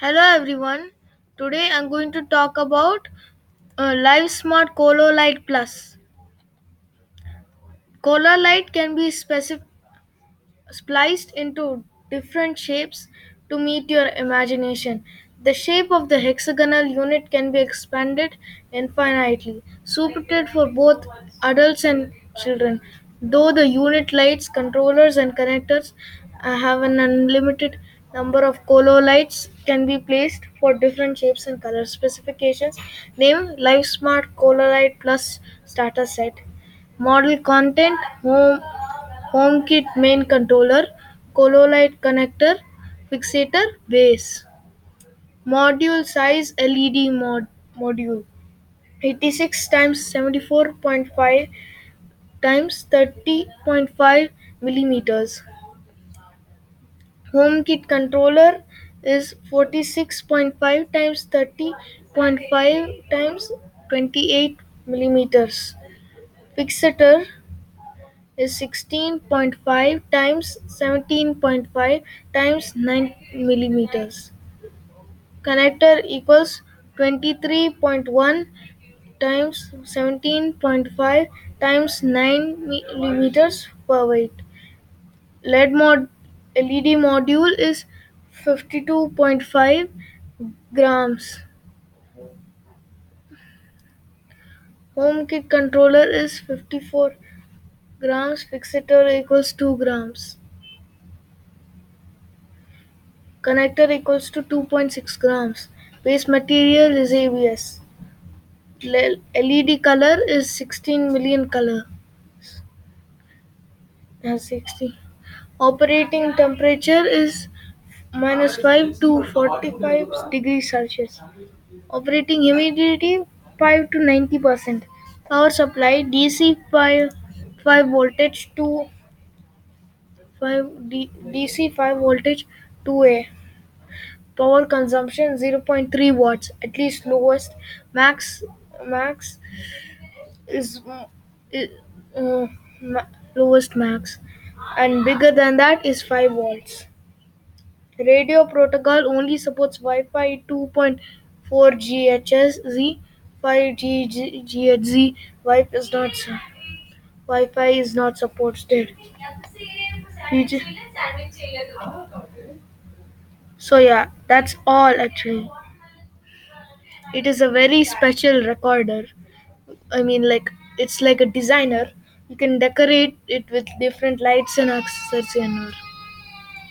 Hello everyone. Today I'm going to talk about uh, Lifesmart Cololight Plus. Cololight can be specific spliced into different shapes to meet your imagination. The shape of the hexagonal unit can be expanded infinitely, suited for both adults and children. Though the unit lights, controllers, and connectors uh, have an unlimited number of Cololights can be placed for different shapes and color specifications. Name Lifesmart Cololight Plus starter set. Model content home HomeKit main controller, Cololight connector, fixator, base. Module size LED mod- module 86 times 74.5 times 30.5 millimeters. HomeKit controller is 46.5 times 30.5 times 28 millimeters. Fixator is 16.5 times 17.5 times 9 millimeters. Connector equals 23.1 times 17.5 times 9 millimeters per weight. LED mod LED module is 52.5 grams. HomeKit controller is 54 grams. Fixator equals 2 grams. Connector equals to 2.6 grams. Base material is ABS. LED color is 16 million color. Has 60. Operating temperature is minus 5 to 45 degrees Celsius. Operating humidity 5 to 90 percent. Power supply DC 5 5 voltage to 5 D, DC 5 voltage 2A. Power consumption 0.3 watts. At least lowest max max is, is uh, ma- lowest max, and bigger than that is 5 volts. Radio protocol only supports Wi-Fi 2.4 GHz, 5G GHz. Wi-Fi is not Wi-Fi is not supported. So yeah, that's all actually. It is a very special recorder. I mean, like it's like a designer. You can decorate it with different lights and accessories and all.